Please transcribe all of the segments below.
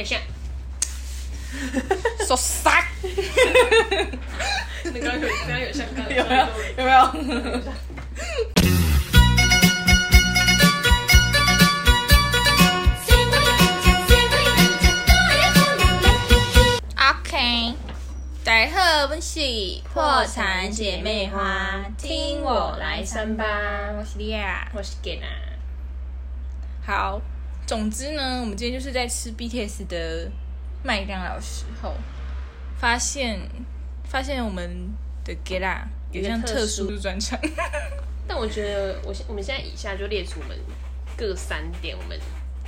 等一下，so suck，那刚刚有刚刚有像刚刚有没有？有没有？OK，大家好，我是破产姐妹花，听我来三吧，我是莉亚。我是 Gina，好，总之呢，我们今天就是在吃 BTS 的麦当劳时候，发现发现我们的 Gela 有一项特殊的专场，但我觉得我现我们现在以下就列出我们各三点我们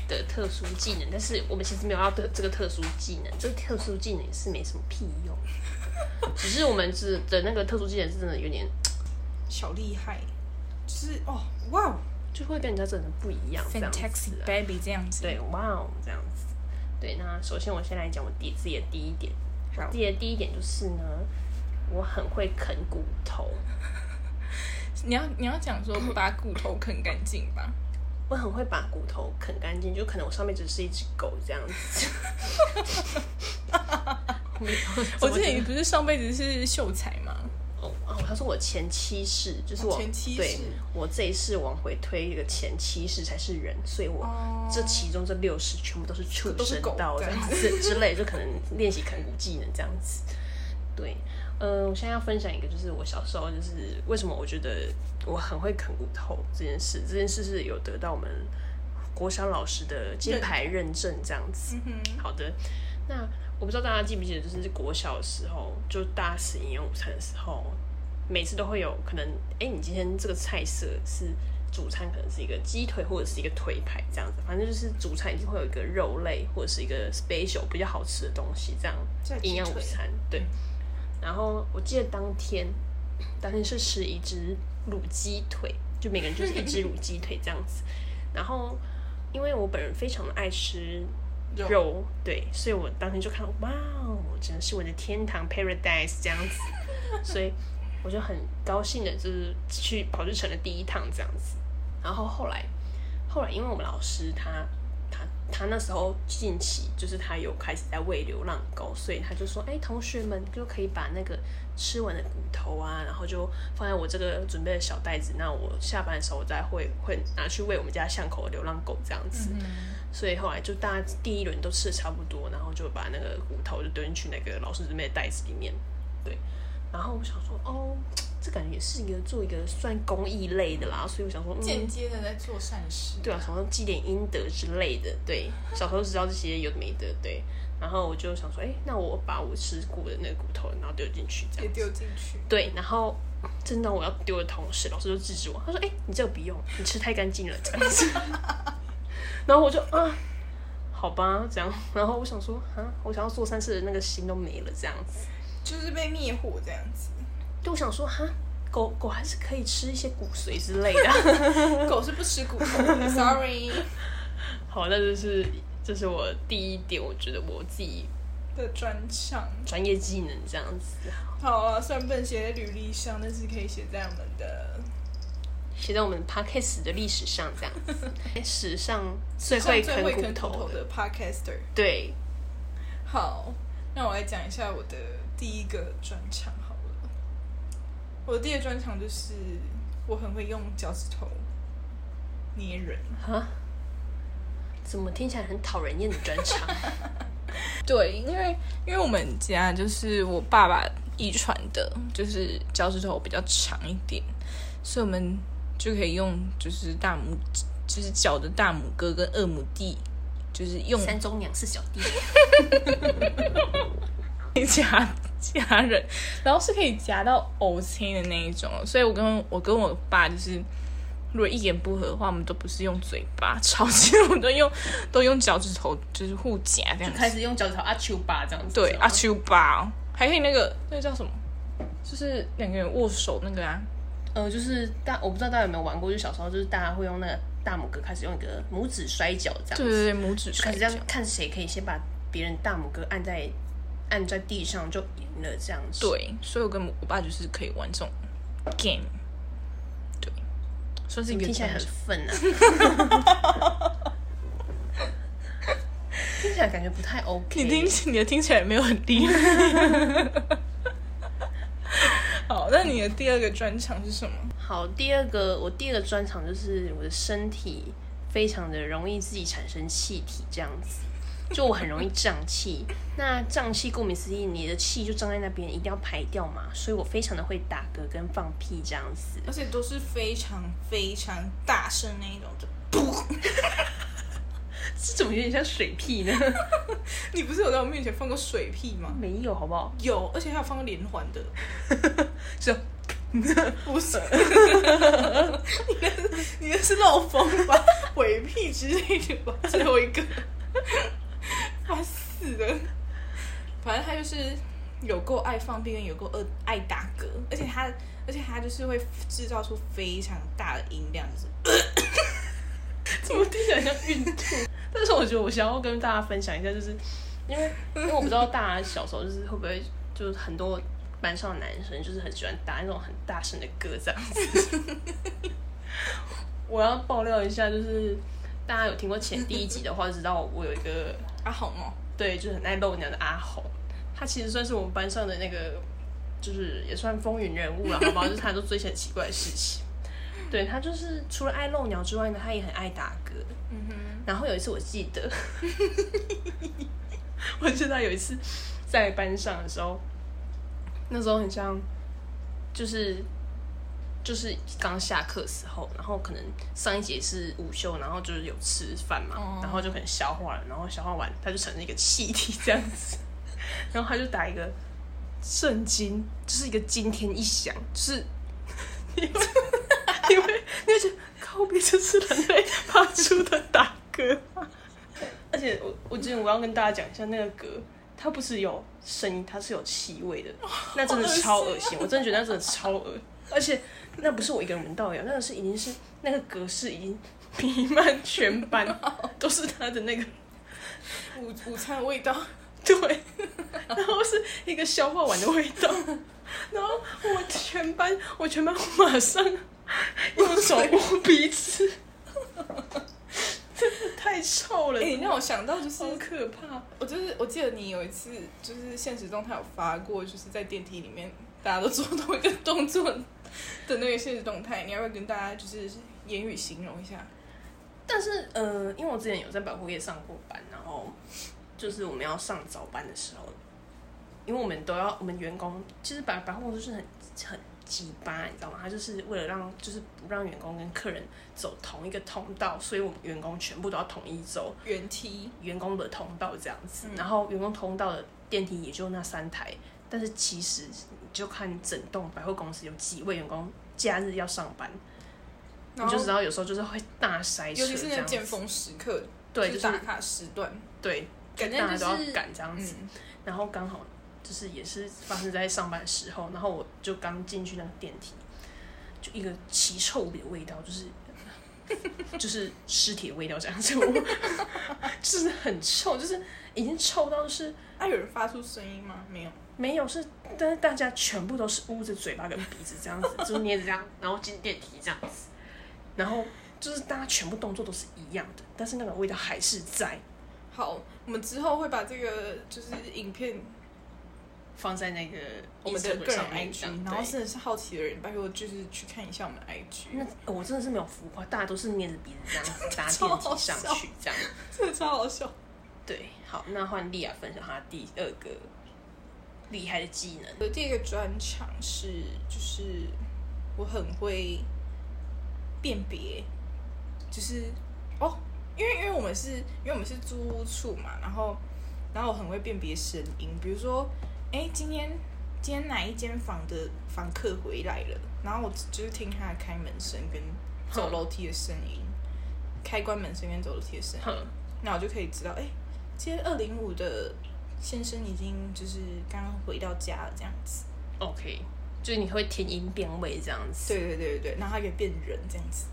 的特殊技能，但是我们其实没有要的这个特殊技能，这个特殊技能也是没什么屁用，只是我们是的那个特殊技能是真的有点小厉害，就是哦，哇哦就会跟人家整的不一样，这样子，Fantastic 啊 Baby 这样子，对，哇哦，这样子。对，那首先我先来讲我第自己的第一点，好。自己的第一点就是呢，我很会啃骨头，你要你要讲说把骨头啃干净吧，我很会把骨头啃干净，就可能我上面只是一只狗这样子。我之前不是上辈子是秀才吗？他说我前七世就是我、哦前七世对我这一世往回推一个前七世才是人，所以我哦这其中这六世全部都是畜生道这样子之类，就可能练习啃骨技能这样子。对，呃，我现在要分享一个，就是我小时候就是为什么我觉得我很会啃骨头这件事，这件事是有得到我们国小老师的金牌认证这样子。嗯好的，那我不知道大家记不记得，就是国小的时候，就大四营养午餐的时候，每次都会有可能，哎，你今天这个菜色是主餐，可能是一个鸡腿或者是一个腿排这样子，反正就是主餐一定会有一个肉类或者是一个 special 比较好吃的东西，这样营养午餐对。然后我记得当天，当天是吃一只卤鸡腿，就每个人就是一只卤鸡腿这样子。然后因为我本人非常的爱吃肉肉，对，所以我当天就看，哇哦，真的是我的天堂 paradise 这样子，所以我就很高兴的，就是去跑去成了第一趟这样子。然后后来，后来因为我们老师他他他那时候近期就是他有开始在喂流浪狗，所以他就说，哎，同学们就可以把那个吃完的骨头啊，然后就放在我这个准备的小袋子，那我下班的时候我再会会拿去喂我们家巷口的流浪狗这样子。所以后来就大家第一轮都吃的差不多，然后就把那个骨头就丢进去那个老师准备的袋子里面，对。然后我想说，哦，这感觉也是一个做一个算公益类的啦，所以我想说，间嗯，接的在做善事，对啊，想说积点阴德之类的，对。小时候知道这些有的没的，对。然后我就想说，哎，那我把我吃过的那个骨头，然后丢进去，这也样子。丢进去，对，然后正当我要丢的同时，老师就制止我，他说：“哎、你这个不用，你吃太干净了。”这样子。然后我就啊，好吧，这样。然后我想说，啊，我想要做善事的那个心都没了，这样子。就是被灭火这样子。就我想说，哈，狗狗还是可以吃一些骨髓之类的。狗是不吃骨头的，sorry 好，那就是这是我第一点，我觉得我自己的专项。专业技能这样子，好啊，虽然不能写在履历上，但是可以写在我们的写在我们 podcast 的历史上，这样子。史上最会啃啃骨头骨头的，的 podcaster。对，好，那我来讲一下我的第一个专场好了。我的第一个专场就是我很会用脚趾头捏人。啊？怎么听起来很讨人厌的专场？对，因为因为我们家就是我爸爸遗传的，就是脚趾头比较长一点，所以我们就可以用就是大拇指，就是脚的大拇哥跟二拇弟，就是用三中两是小弟，夹夹人，然后是可以夹到呕青的那一种哦。所以我跟我跟我爸就是，如果一言不合的话，我们都不是用嘴巴吵架，我们都用都用脚趾头就是互夹这样子。开始用脚趾头阿丘巴这样子。对，阿丘巴哦，还可以那个那个叫什么？就是两个人握手那个啊，呃，就是大我不知道大家有没有玩过，就小时候就是大家会用那个大拇哥开始用一个拇指摔跤这样子，对对对，拇指摔跤开始这样。看谁可以先把别人大拇哥按在按在地上就赢了这样子。对，所以我跟我爸就是可以玩这种 game，对，算是一个听起来很愤啊。听起来感觉不太 OK。你听起你的听起来没有很厉害。好，那你的第二个专长是什么？好，第二个我第二个专长就是我的身体非常的容易自己产生气体，这样子，就我很容易胀气。那胀气顾名思义，你的气就胀在那边，一定要排掉嘛，所以我非常的会打嗝跟放屁这样子。而且都是非常非常大声那一种，就噗这怎么有点像水屁呢？你不是有在我面前放过水屁吗？没有，好不好？有，而且还有放过连环的，是 不是？你那是你那是漏风吧？尾屁之类的吧？最后一个，他死的。反正他就是有够爱放屁，跟有够爱爱打嗝，而且他而且他就是会制造出非常大的音量，就是。怎么听起来像孕吐？但是我觉得我想要跟大家分享一下，就是因为因为我不知道大家小时候就是会不会就是很多班上的男生就是很喜欢打那种很大声的歌这样子。我要爆料一下，就是大家有听过前第一集的话，就知道我有一个阿红哦，对，就是很爱露娘的阿红，他其实算是我们班上的那个，就是也算风云人物了，好不好？就是他都做一些很奇怪的事情。对他就是除了爱露鸟之外呢，他也很爱打嗝。嗯哼，然后有一次我记得，我记得有一次在班上的时候，那时候很像就是就是刚下课时候，然后可能上一节是午休，然后就是有吃饭嘛，哦然后就可能消化了，然后消化完它就成了一个气体这样子，然后他就打一个圣经，就是一个惊天一响，就是因为因为你会 觉得靠别这是人类发出的打嗝，而且我我觉得我要跟大家讲一下那个嗝。它不是有声音，它是有气味的，那真的超恶心，我真的觉得那真的超恶，而且那不是我一个人闻到呀，那个是已经是那个格式已经弥漫全班，都是他的那个午午餐的味道，对，然后是一个消化完的味道，然后我全班我全班马上用手捂鼻子，真的太臭了，哎、你让我想到就是好可怕。我就是我记得你有一次就是现实中他有发过，就是在电梯里面大家都做同一个动作 的那个现实动态，你要不要跟大家就是言语形容一下？但是呃，因为我之前有在百货业上过班，然后就是我们要上早班的时候，因为我们都要我们员工，其实百百货公司是很很鸡巴，你知道吗？他就是为了让就是不让员工跟客人走同一个通道，所以我们员工全部都要统一走原梯，员工的通道这样子。嗯然后员工通道的电梯也就那三台，但是其实你就看整栋百货公司有几位员工假日要上班，你就知道有时候就是会大塞车尤其是那。尖峰时刻，对，就是打卡时段，对，感觉就大家都要赶这样子。嗯，然后刚好就是也是发生在上班的时候，然后我就刚进去那个电梯，就一个奇臭的味道，就是 就是尸体的味道这样子，我 就是很臭，就是已经臭到是 啊，有人发出声音吗？没有，没有是，但是大家全部都是捂着嘴巴跟鼻子这样子，就是捏着这样，然后进电梯这样子，然后就是大家全部动作都是一样的，但是那个味道还是在。好，我们之后会把这个就是影片放在那个我们的个人 IG，然后对真的是好奇的人，拜托就是去看一下我们的 IG，那我真的是没有浮夸，大家都是捏着鼻子这样子搭超电梯上去，这样。真的超好笑。对，好，那换莉亚分享她第二个厉害的技能。我的第一个专长是，就是我很会辨别，就是哦，因为因为我们是因为我们是租屋处嘛，然后然后我很会辨别声音，比如说，哎，今天今天哪一间房的房客回来了，然后我就是听他的开门声跟走楼梯的声音，开关门声跟走楼梯的声音，那我就可以知道，哎，今天二零五的先生已经就是刚刚回到家了，这样子。OK，就是你会听音辨位这样子。对对对对对，然后他可以变人这样子，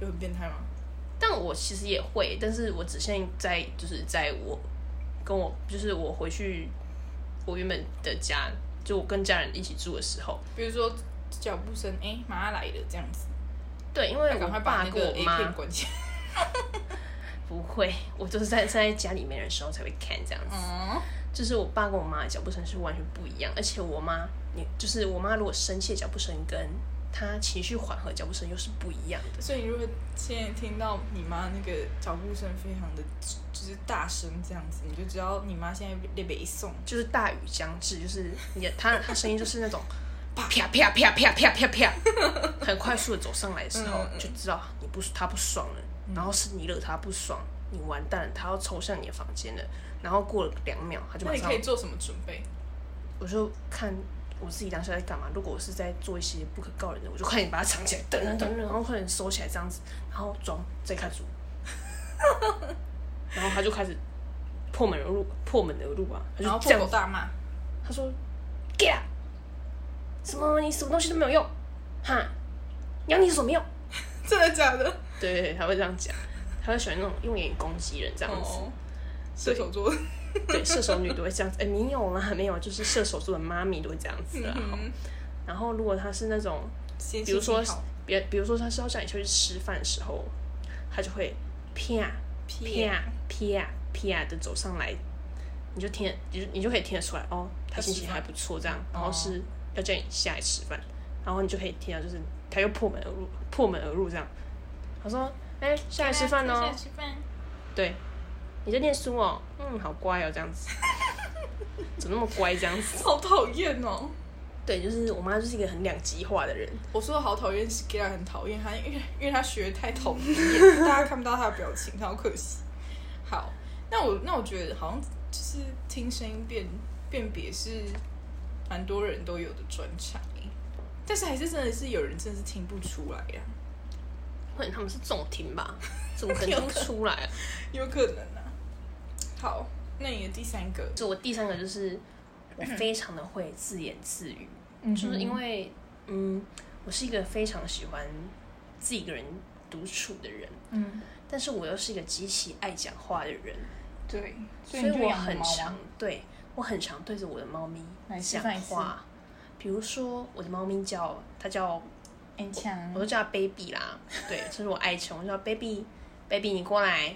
有很变态吗？但我其实也会，但是我只限在就是在我跟我就是我回去我原本的家，就我跟家人一起住的时候，比如说脚步声，哎，马上来了这样子，对，因为赶快把爸那个我妈。不会，我就是在在家里没人的时候才会看这样子。嗯，就是我爸跟我妈的脚步声是完全不一样而且我妈你就是我妈如果生气的脚步声跟她情绪缓和脚步声又是不一样的所以你如果现在听到你妈那个脚步声非常的就是大声这样子你就知道你妈现在那边一送就是大雨将至就是你她她声音就是那种啪啪啪啪啪啪啪很快速的走上来的时候就知道你不她不爽了然后是你惹她不爽你完蛋了，她要冲向你的房间了，然后过了两秒，他就那你马上可以做什么准备？我就看我自己当下在干嘛。如果我是在做一些不可告人的，我就快点把它藏起来，等等等等，然后快点收起来这样子，然后装再开始煮，然后他就开始破门而入，破门而入啊，他然后破就这样子，口大骂，他说 get 啊什么你什么东西都没有用，哈，养你有什么用？真的假的？对，他会这样讲，他会喜欢那种用眼攻击人这样子。哦，射手座。对，射手女都会这样子。哎、没有啦，没有，就是射手座的妈咪都会这样子啦。嗯然后如果他是那种比如说别比如说他是要叫你出去吃饭的时候，他就会啪啪啪啪的走上来，你就听，你就你就可以听得出来哦，他心情还不错这样，然后是要叫你下来吃饭，然后你就可以听到就是他又破门而入，破门而入这样，他说，哎、下来吃饭哦，吃饭。对，你在念书哦，嗯，好乖哦这样子，怎么那么乖这样子？好讨厌哦！对，就是我妈就是一个很两极化的人，我说的好讨厌是 g a y 很讨厌他，因为因为她学的太统一，大家看不到他的表情，他好可惜。好，那我那我觉得好像就是听声音辨辨别是蛮多人都有的专长，但是还是真的是有人真的是听不出来呀、或者他们是重听吧？怎么可能听不出来啊？有可能啊。好，那你的第三个，就我第三个就是我非常的会自言自语，嗯就是因为嗯，我是一个非常喜欢自己一个人独处的人，嗯，但是我又是一个极其爱讲话的人，对，所以我很常对我很常对着我的猫咪讲话。比如说，我的猫咪叫它叫，很强我都叫他 baby 啦，对，这是我爱称，我叫 baby，baby 你过来，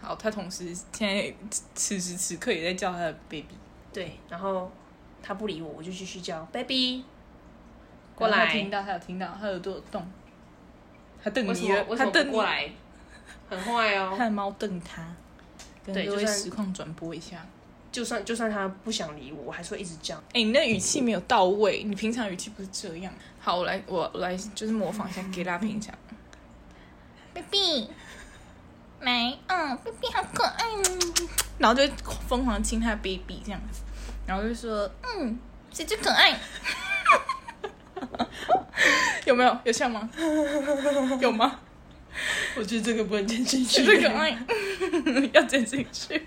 好，他同时现在此时此刻也在叫他的 baby 对，然后他不理我，我就继续叫 baby 过来听，到，他有听到，他耳朵有动，他瞪你他瞪过来？很坏哦他。的猫瞪他，跟各位对就算实况转播一下。就算就算他不想理我，我还是会一直叫。哎、你那语气没有到位，你平常语气不是这样。好，我来，我我来，就是模仿一下给他平常。baby，没，嗯，baby 好可爱哦。然后就疯狂地亲他 baby 这样子，然后就说，嗯，谁最可爱？有没有？有像吗？有吗？我觉得这个不能剪进去谁最可爱？要剪进去。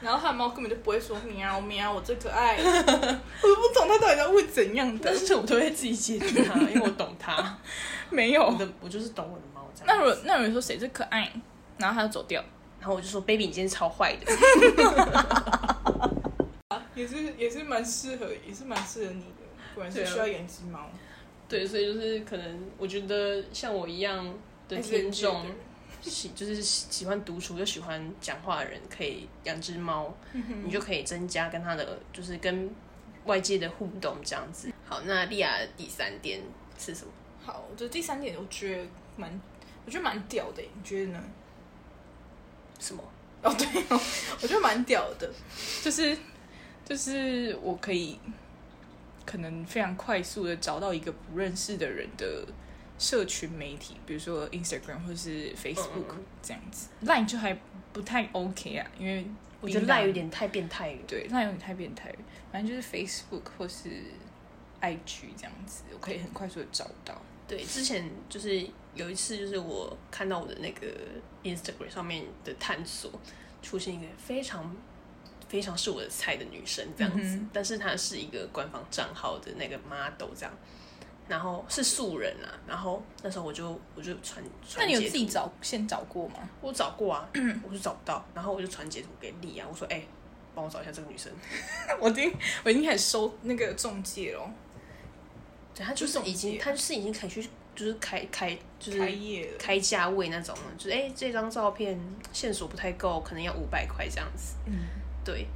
然后他的猫根本就不会说喵喵，我最可爱。我都不懂他到底在会怎样的但。是我都会自己解决它，因为我懂它。没有我。的我就是懂我的猫这样。那如果那有人说谁最可爱，然后他就走掉，然后我就说，baby，你今天超坏的。也是也是蛮适合，也是蛮适合你的。果然是需要养只猫。对，所以就是可能我觉得像我一样的听众喜就是喜欢独处又喜欢讲话的人，可以养只猫，你就可以增加跟他的就是跟外界的互动这样子。好，那莉亚的第三点是什么？好，我觉得第三点我觉得蛮，我觉得蛮屌的，你觉得呢？什么？哦，对哦，我觉得蛮屌的，就是就是我可以可能非常快速的找到一个不认识的人的社群媒体，比如说 Instagram 或是 Facebook 这样子，Line 就还不太 OK 啊，因为我觉得 Line 有点太变态了。对，Line 有点太变态了，反正就是 Facebook 或是 IG 这样子，我可以很快速的找到。对，之前就是有一次，就是我看到我的那个 Instagram 上面的探索出现一个非常非常是我的菜的女生这样子，嗯但是她是一个官方账号的那个 model 这样，然后是素人啊，然后那时候我就我就传那你有自己找先找过吗？我找过啊，我就找不到，然后我就传截图给丽啊，我说哎。帮我找一下这个女生，我已经我已经开始收那个中介了。对，他就是已经，他就是已经可以去就是开开就是开业了，开价位那种了，就是哎、这张照片线索不太够，可能要五百块这样子。嗯，对，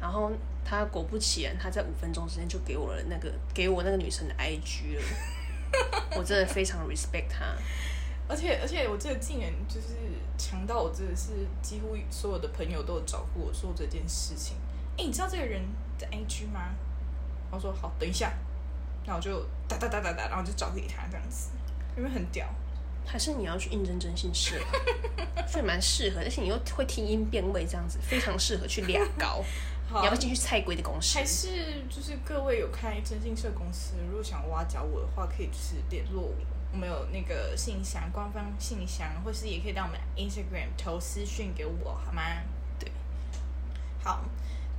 然后他果不其然，他在五分钟之内就给我了那个给我那个女生的 IG 了，我真的非常 respect 他。而且而且我这个竟然就是强到我真的是几乎所有的朋友都有找过我说这件事情。哎，你知道这个人的 IG 吗？我说好，等一下，然后我就哒哒哒哒哒，然后就找给他这样子，因为很屌。还是你要去应征征信社啊，所以蛮适合，而且你又会听音辨位，这样子非常适合去俩高。好你要不要进去菜龟的公司还？是就是各位有开征信社公司，如果想挖角我的话，可以就是联络我。我们有那个信箱，官方信箱，或是也可以到我们 Instagram 投私讯给我，好吗？对，好，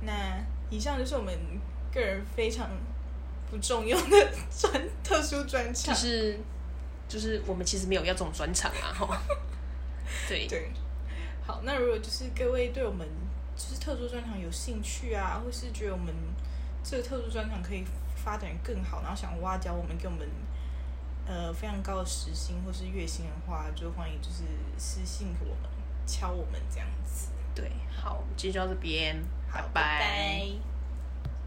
那以上就是我们个人非常不重用的 专特殊专场。就是就是我们其实没有要这种专场啊，哈。对，对，好，那如果就是各位对我们就是特殊专场有兴趣啊，或是觉得我们这个特殊专场可以发展更好，然后想挖角我们，给我们呃非常高的时薪或是月薪的话，就欢迎就是私信给我们，敲我们这样子。对，好，我们今天就到这边，拜拜